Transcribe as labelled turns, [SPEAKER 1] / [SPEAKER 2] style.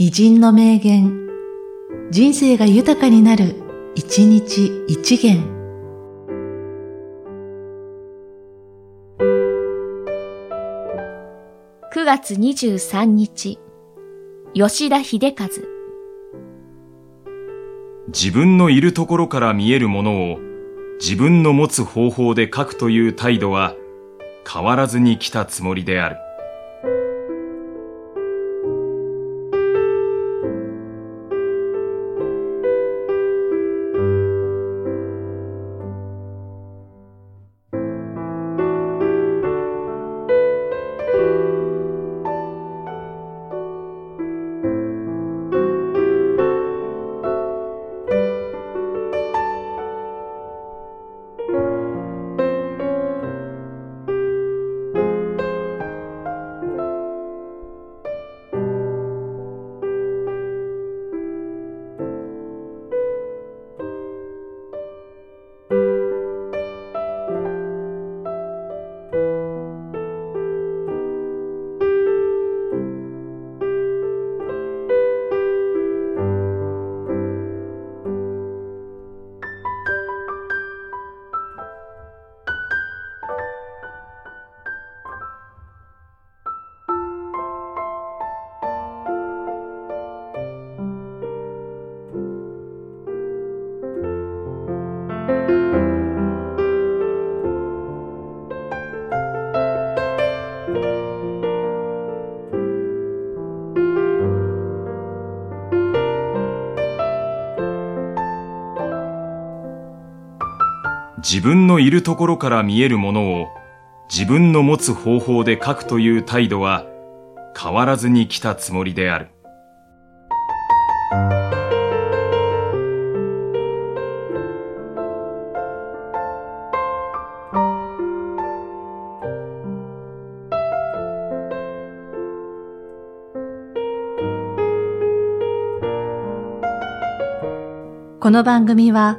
[SPEAKER 1] 偉人の名言、人生が豊かになる、一日一元。
[SPEAKER 2] 9月23日、吉田秀和。
[SPEAKER 3] 自分のいるところから見えるものを自分の持つ方法で書くという態度は変わらずに来たつもりである。自分のいるところから見えるものを自分の持つ方法で書くという態度は変わらずに来たつもりである。
[SPEAKER 1] この番組は、